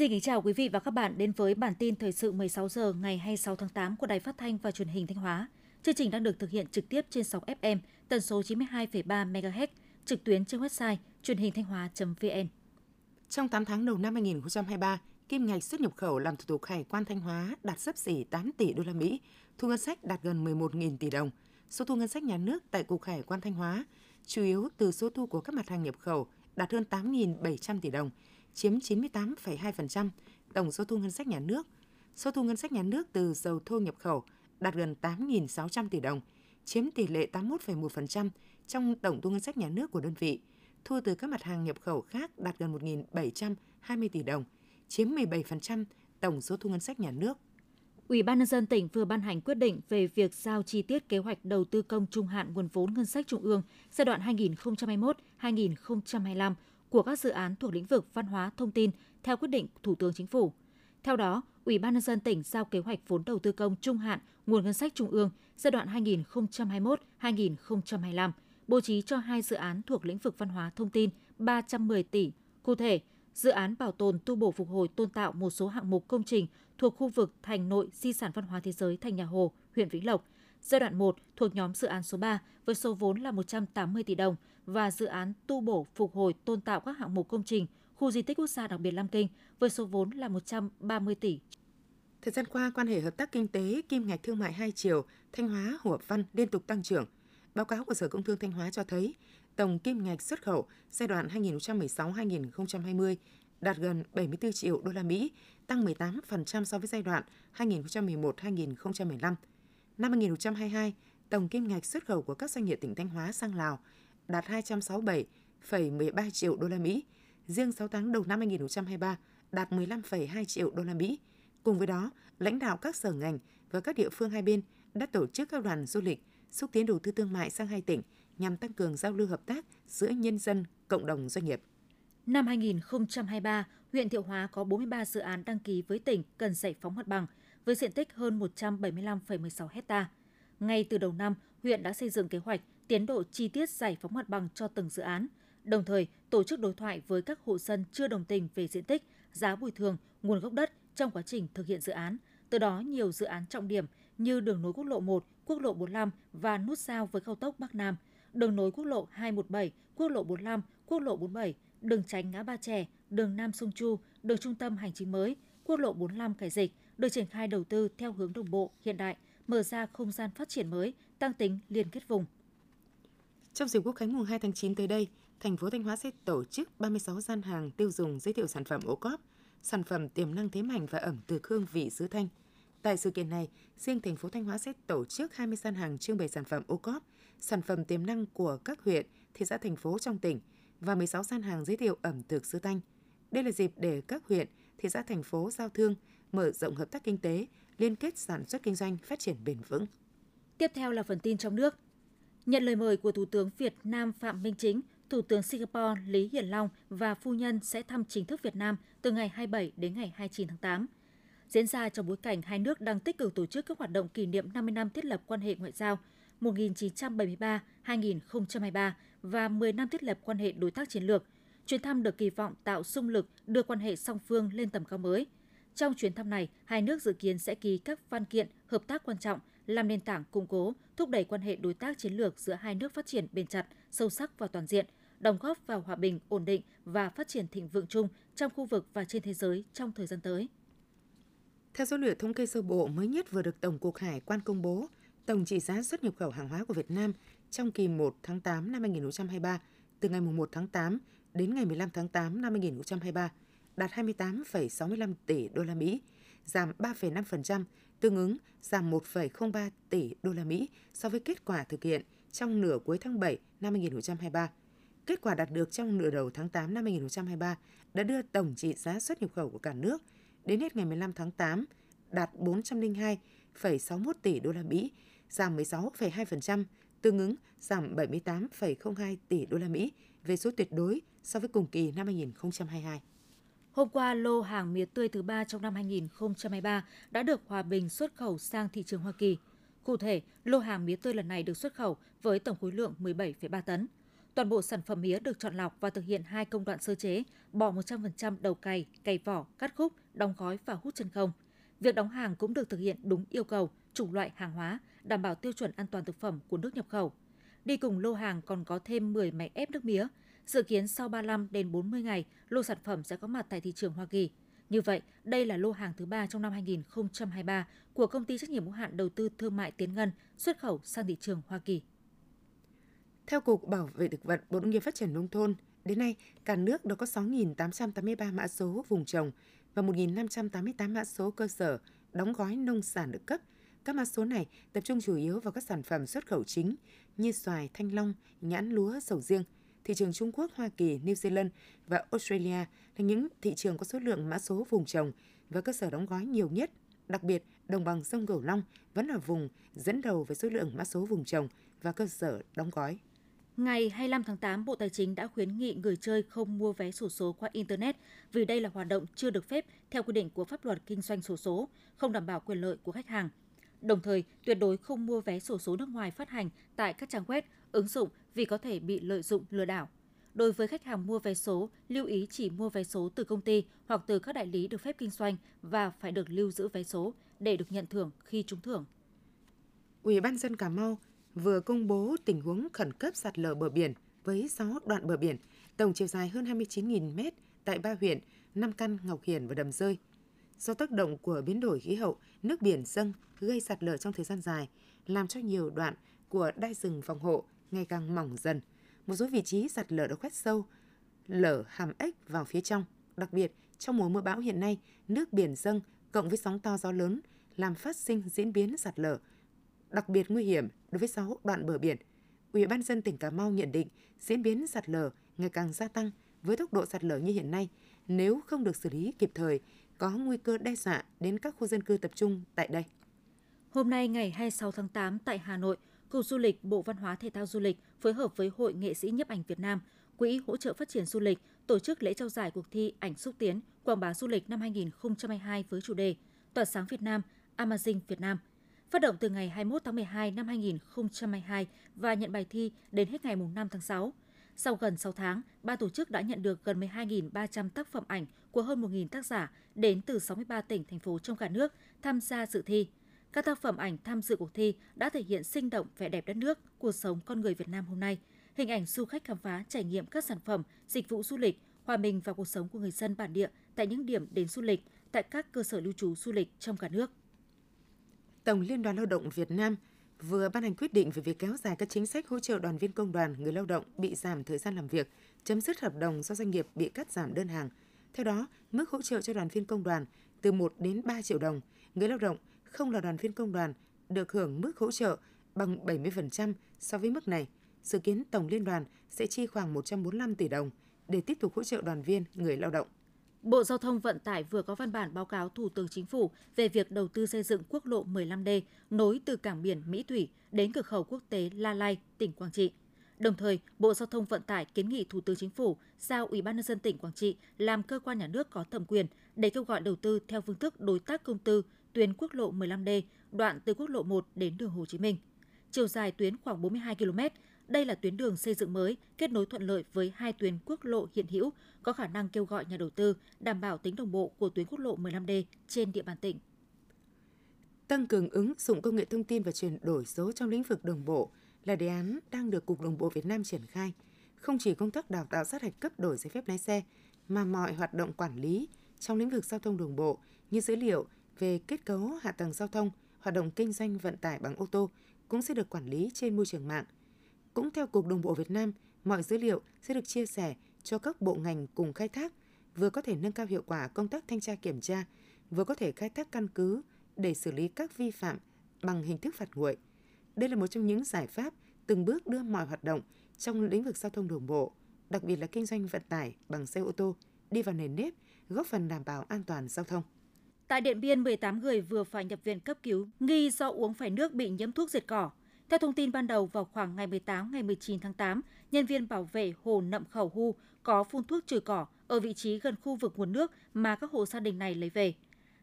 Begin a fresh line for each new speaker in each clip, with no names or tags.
Xin kính chào quý vị và các bạn đến với bản tin thời sự 16 giờ ngày 26 tháng 8 của Đài Phát thanh và Truyền hình Thanh Hóa. Chương trình đang được thực hiện trực tiếp trên sóng FM tần số 92,3 MHz, trực tuyến trên website truyền hình thanh hóa.vn.
Trong 8 tháng đầu năm 2023, kim ngạch xuất nhập khẩu làm thủ tục hải quan Thanh Hóa đạt sấp xỉ 8 tỷ đô la Mỹ, thu ngân sách đạt gần 11.000 tỷ đồng. Số thu ngân sách nhà nước tại cục hải quan Thanh Hóa chủ yếu từ số thu của các mặt hàng nhập khẩu đạt hơn 8.700 tỷ đồng, chiếm 98,2% tổng số thu ngân sách nhà nước. Số thu ngân sách nhà nước từ dầu thô nhập khẩu đạt gần 8.600 tỷ đồng, chiếm tỷ lệ 81,1% trong tổng thu ngân sách nhà nước của đơn vị. Thu từ các mặt hàng nhập khẩu khác đạt gần 1.720 tỷ đồng, chiếm 17% tổng số thu ngân sách nhà nước.
Ủy ban nhân dân tỉnh vừa ban hành quyết định về việc giao chi tiết kế hoạch đầu tư công trung hạn nguồn vốn ngân sách trung ương giai đoạn 2021-2025 của các dự án thuộc lĩnh vực văn hóa thông tin theo quyết định Thủ tướng Chính phủ. Theo đó, Ủy ban nhân dân tỉnh giao kế hoạch vốn đầu tư công trung hạn nguồn ngân sách trung ương giai đoạn 2021-2025 bố trí cho hai dự án thuộc lĩnh vực văn hóa thông tin 310 tỷ. Cụ thể, dự án bảo tồn tu bổ phục hồi tôn tạo một số hạng mục công trình thuộc khu vực thành nội di sản văn hóa thế giới thành nhà Hồ, huyện Vĩnh Lộc. Giai đoạn 1 thuộc nhóm dự án số 3 với số vốn là 180 tỷ đồng và dự án tu bổ phục hồi tôn tạo các hạng mục công trình khu di tích quốc gia đặc biệt Lam Kinh với số vốn là 130 tỷ.
Thời gian qua, quan hệ hợp tác kinh tế, kim ngạch thương mại hai chiều, Thanh Hóa, Hồ Văn liên tục tăng trưởng. Báo cáo của Sở Công Thương Thanh Hóa cho thấy, tổng kim ngạch xuất khẩu giai đoạn 2016-2020 đạt gần 74 triệu đô la Mỹ, tăng 18% so với giai đoạn 2011-2015. Năm 2022, tổng kim ngạch xuất khẩu của các doanh nghiệp tỉnh Thanh Hóa sang Lào đạt 267,13 triệu đô la Mỹ. Riêng 6 tháng đầu năm 2023 đạt 15,2 triệu đô la Mỹ. Cùng với đó, lãnh đạo các sở ngành và các địa phương hai bên đã tổ chức các đoàn du lịch, xúc tiến đầu tư thương mại sang hai tỉnh nhằm tăng cường giao lưu hợp tác giữa nhân dân, cộng đồng doanh nghiệp.
Năm 2023, huyện Thiệu Hóa có 43 dự án đăng ký với tỉnh cần giải phóng mặt bằng với diện tích hơn 175,16 hecta. Ngay từ đầu năm, huyện đã xây dựng kế hoạch tiến độ chi tiết giải phóng mặt bằng cho từng dự án, đồng thời tổ chức đối thoại với các hộ dân chưa đồng tình về diện tích, giá bồi thường, nguồn gốc đất trong quá trình thực hiện dự án. Từ đó, nhiều dự án trọng điểm như đường nối quốc lộ 1, quốc lộ 45 và nút giao với cao tốc Bắc Nam, đường nối quốc lộ 217, quốc lộ 45, quốc lộ 47, đường tránh ngã Ba Trẻ, đường Nam Sông Chu, đường trung tâm hành chính mới, quốc lộ 45 cải dịch được triển khai đầu tư theo hướng đồng bộ, hiện đại, mở ra không gian phát triển mới, tăng tính liên kết vùng.
Trong dịp Quốc khánh mùng 2 tháng 9 tới đây, thành phố Thanh Hóa sẽ tổ chức 36 gian hàng tiêu dùng giới thiệu sản phẩm ô cóp, sản phẩm tiềm năng thế mạnh và ẩm thực hương vị xứ Thanh. Tại sự kiện này, riêng thành phố Thanh Hóa sẽ tổ chức 20 gian hàng trưng bày sản phẩm ô cóp, sản phẩm tiềm năng của các huyện, thị xã thành phố trong tỉnh và 16 gian hàng giới thiệu ẩm thực xứ Thanh. Đây là dịp để các huyện, thị xã thành phố giao thương, mở rộng hợp tác kinh tế, liên kết sản xuất kinh doanh phát triển bền vững.
Tiếp theo là phần tin trong nước. Nhận lời mời của Thủ tướng Việt Nam Phạm Minh Chính, Thủ tướng Singapore Lý Hiển Long và phu nhân sẽ thăm chính thức Việt Nam từ ngày 27 đến ngày 29 tháng 8. Diễn ra trong bối cảnh hai nước đang tích cực tổ chức các hoạt động kỷ niệm 50 năm thiết lập quan hệ ngoại giao 1973-2023 và 10 năm thiết lập quan hệ đối tác chiến lược. Chuyến thăm được kỳ vọng tạo sung lực đưa quan hệ song phương lên tầm cao mới. Trong chuyến thăm này, hai nước dự kiến sẽ ký các văn kiện hợp tác quan trọng làm nền tảng củng cố, thúc đẩy quan hệ đối tác chiến lược giữa hai nước phát triển bền chặt, sâu sắc và toàn diện, đóng góp vào hòa bình, ổn định và phát triển thịnh vượng chung trong khu vực và trên thế giới trong thời gian tới.
Theo số liệu thống kê sơ bộ mới nhất vừa được Tổng cục Hải quan công bố, tổng trị giá xuất nhập khẩu hàng hóa của Việt Nam trong kỳ 1 tháng 8 năm 2023 từ ngày 1 tháng 8 đến ngày 15 tháng 8 năm 2023 đạt 28,65 tỷ đô la Mỹ, giảm 3,5%, tương ứng giảm 1,03 tỷ đô la Mỹ so với kết quả thực hiện trong nửa cuối tháng 7 năm 2023. Kết quả đạt được trong nửa đầu tháng 8 năm 2023 đã đưa tổng trị giá xuất nhập khẩu của cả nước đến hết ngày 15 tháng 8 đạt 402,61 tỷ đô la Mỹ, giảm 16,2%, tương ứng giảm 78,02 tỷ đô la Mỹ về số tuyệt đối so với cùng kỳ năm 2022.
Hôm qua, lô hàng mía tươi thứ ba trong năm 2023 đã được Hòa Bình xuất khẩu sang thị trường Hoa Kỳ. Cụ thể, lô hàng mía tươi lần này được xuất khẩu với tổng khối lượng 17,3 tấn. Toàn bộ sản phẩm mía được chọn lọc và thực hiện hai công đoạn sơ chế, bỏ 100% đầu cày, cày vỏ, cắt khúc, đóng gói và hút chân không. Việc đóng hàng cũng được thực hiện đúng yêu cầu, chủng loại hàng hóa, đảm bảo tiêu chuẩn an toàn thực phẩm của nước nhập khẩu. Đi cùng lô hàng còn có thêm 10 máy ép nước mía. Dự kiến sau 35 đến 40 ngày, lô sản phẩm sẽ có mặt tại thị trường Hoa Kỳ. Như vậy, đây là lô hàng thứ ba trong năm 2023 của công ty trách nhiệm hữu hạn đầu tư thương mại Tiến Ngân xuất khẩu sang thị trường Hoa Kỳ.
Theo Cục Bảo vệ thực vật Bộ Nông nghiệp Phát triển Nông thôn, đến nay cả nước đã có 6.883 mã số vùng trồng và 1.588 mã số cơ sở đóng gói nông sản được cấp. Các mã số này tập trung chủ yếu vào các sản phẩm xuất khẩu chính như xoài, thanh long, nhãn lúa, sầu riêng. Thị trường Trung Quốc, Hoa Kỳ, New Zealand và Australia là những thị trường có số lượng mã số vùng trồng và cơ sở đóng gói nhiều nhất. Đặc biệt, đồng bằng sông Cửu Long vẫn là vùng dẫn đầu với số lượng mã số vùng trồng và cơ sở đóng gói.
Ngày 25 tháng 8, Bộ Tài chính đã khuyến nghị người chơi không mua vé sổ số qua Internet vì đây là hoạt động chưa được phép theo quy định của pháp luật kinh doanh sổ số, không đảm bảo quyền lợi của khách hàng. Đồng thời, tuyệt đối không mua vé sổ số nước ngoài phát hành tại các trang web, ứng dụng vì có thể bị lợi dụng lừa đảo. Đối với khách hàng mua vé số, lưu ý chỉ mua vé số từ công ty hoặc từ các đại lý được phép kinh doanh và phải được lưu giữ vé số để được nhận thưởng khi trúng thưởng.
Ủy ban dân Cà Mau vừa công bố tình huống khẩn cấp sạt lở bờ biển với 6 đoạn bờ biển, tổng chiều dài hơn 29.000 mét tại ba huyện Nam Căn, Ngọc Hiển và Đầm Rơi. Do tác động của biến đổi khí hậu, nước biển dâng gây sạt lở trong thời gian dài, làm cho nhiều đoạn của đai rừng phòng hộ ngày càng mỏng dần. Một số vị trí sạt lở đã khoét sâu, lở hàm ếch vào phía trong. Đặc biệt, trong mùa mưa bão hiện nay, nước biển dâng cộng với sóng to gió lớn làm phát sinh diễn biến sạt lở, đặc biệt nguy hiểm đối với 6 đoạn bờ biển. Ủy ban dân tỉnh Cà Mau nhận định diễn biến sạt lở ngày càng gia tăng với tốc độ sạt lở như hiện nay, nếu không được xử lý kịp thời, có nguy cơ đe dọa đến các khu dân cư tập trung tại đây.
Hôm nay ngày 26 tháng 8 tại Hà Nội, Cục Du lịch Bộ Văn hóa Thể thao Du lịch phối hợp với Hội Nghệ sĩ nhiếp ảnh Việt Nam, Quỹ hỗ trợ phát triển du lịch tổ chức lễ trao giải cuộc thi ảnh xúc tiến quảng bá du lịch năm 2022 với chủ đề Tỏa sáng Việt Nam, Amazing Việt Nam – phát động từ ngày 21 tháng 12 năm 2022 và nhận bài thi đến hết ngày 5 tháng 6. Sau gần 6 tháng, ban tổ chức đã nhận được gần 12.300 tác phẩm ảnh của hơn 1.000 tác giả đến từ 63 tỉnh, thành phố trong cả nước tham gia dự thi. Các tác phẩm ảnh tham dự cuộc thi đã thể hiện sinh động vẻ đẹp đất nước, cuộc sống con người Việt Nam hôm nay, hình ảnh du khách khám phá trải nghiệm các sản phẩm, dịch vụ du lịch, hòa mình vào cuộc sống của người dân bản địa tại những điểm đến du lịch, tại các cơ sở lưu trú du lịch trong cả nước.
Tổng Liên đoàn Lao động Việt Nam vừa ban hành quyết định về việc kéo dài các chính sách hỗ trợ đoàn viên công đoàn người lao động bị giảm thời gian làm việc, chấm dứt hợp đồng do doanh nghiệp bị cắt giảm đơn hàng. Theo đó, mức hỗ trợ cho đoàn viên công đoàn từ 1 đến 3 triệu đồng, người lao động không là đoàn viên công đoàn được hưởng mức hỗ trợ bằng 70% so với mức này. Dự kiến Tổng Liên đoàn sẽ chi khoảng 145 tỷ đồng để tiếp tục hỗ trợ đoàn viên người lao động.
Bộ Giao thông Vận tải vừa có văn bản báo cáo Thủ tướng Chính phủ về việc đầu tư xây dựng quốc lộ 15D nối từ cảng biển Mỹ Thủy đến cửa khẩu quốc tế La Lai, tỉnh Quảng Trị. Đồng thời, Bộ Giao thông Vận tải kiến nghị Thủ tướng Chính phủ giao Ủy ban nhân dân tỉnh Quảng Trị làm cơ quan nhà nước có thẩm quyền để kêu gọi đầu tư theo phương thức đối tác công tư tuyến quốc lộ 15D đoạn từ quốc lộ 1 đến đường Hồ Chí Minh. Chiều dài tuyến khoảng 42 km, đây là tuyến đường xây dựng mới, kết nối thuận lợi với hai tuyến quốc lộ hiện hữu, có khả năng kêu gọi nhà đầu tư, đảm bảo tính đồng bộ của tuyến quốc lộ 15D trên địa bàn tỉnh.
Tăng cường ứng dụng công nghệ thông tin và chuyển đổi số trong lĩnh vực đường bộ là đề án đang được Cục đường bộ Việt Nam triển khai. Không chỉ công tác đào tạo sát hạch cấp đổi giấy phép lái xe, mà mọi hoạt động quản lý trong lĩnh vực giao thông đường bộ như dữ liệu về kết cấu hạ tầng giao thông, hoạt động kinh doanh vận tải bằng ô tô cũng sẽ được quản lý trên môi trường mạng – cũng theo Cục đường bộ Việt Nam, mọi dữ liệu sẽ được chia sẻ cho các bộ ngành cùng khai thác, vừa có thể nâng cao hiệu quả công tác thanh tra kiểm tra, vừa có thể khai thác căn cứ để xử lý các vi phạm bằng hình thức phạt nguội. Đây là một trong những giải pháp từng bước đưa mọi hoạt động trong lĩnh vực giao thông đường bộ, đặc biệt là kinh doanh vận tải bằng xe ô tô, đi vào nền nếp, góp phần đảm bảo an toàn giao thông.
Tại Điện Biên, 18 người vừa phải nhập viện cấp cứu nghi do uống phải nước bị nhiễm thuốc diệt cỏ. Theo thông tin ban đầu, vào khoảng ngày 18 ngày 19 tháng 8, nhân viên bảo vệ hồ Nậm Khẩu Hu có phun thuốc trừ cỏ ở vị trí gần khu vực nguồn nước mà các hộ gia đình này lấy về.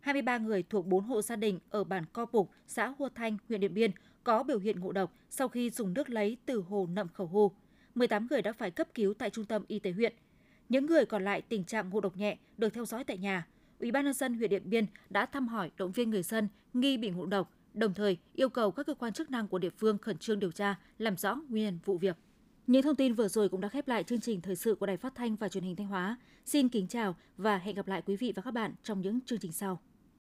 23 người thuộc 4 hộ gia đình ở bản Co Pục, xã Hua Thanh, huyện Điện Biên có biểu hiện ngộ độc sau khi dùng nước lấy từ hồ Nậm Khẩu Hu. 18 người đã phải cấp cứu tại trung tâm y tế huyện. Những người còn lại tình trạng ngộ độc nhẹ được theo dõi tại nhà. Ủy ban nhân dân huyện Điện Biên đã thăm hỏi động viên người dân nghi bị ngộ độc, đồng thời yêu cầu các cơ quan chức năng của địa phương khẩn trương điều tra, làm rõ nguyên nhân vụ việc. Những thông tin vừa rồi cũng đã khép lại chương trình thời sự của Đài Phát thanh và Truyền hình Thanh Hóa. Xin kính chào và hẹn gặp lại quý vị và các bạn trong những chương trình sau.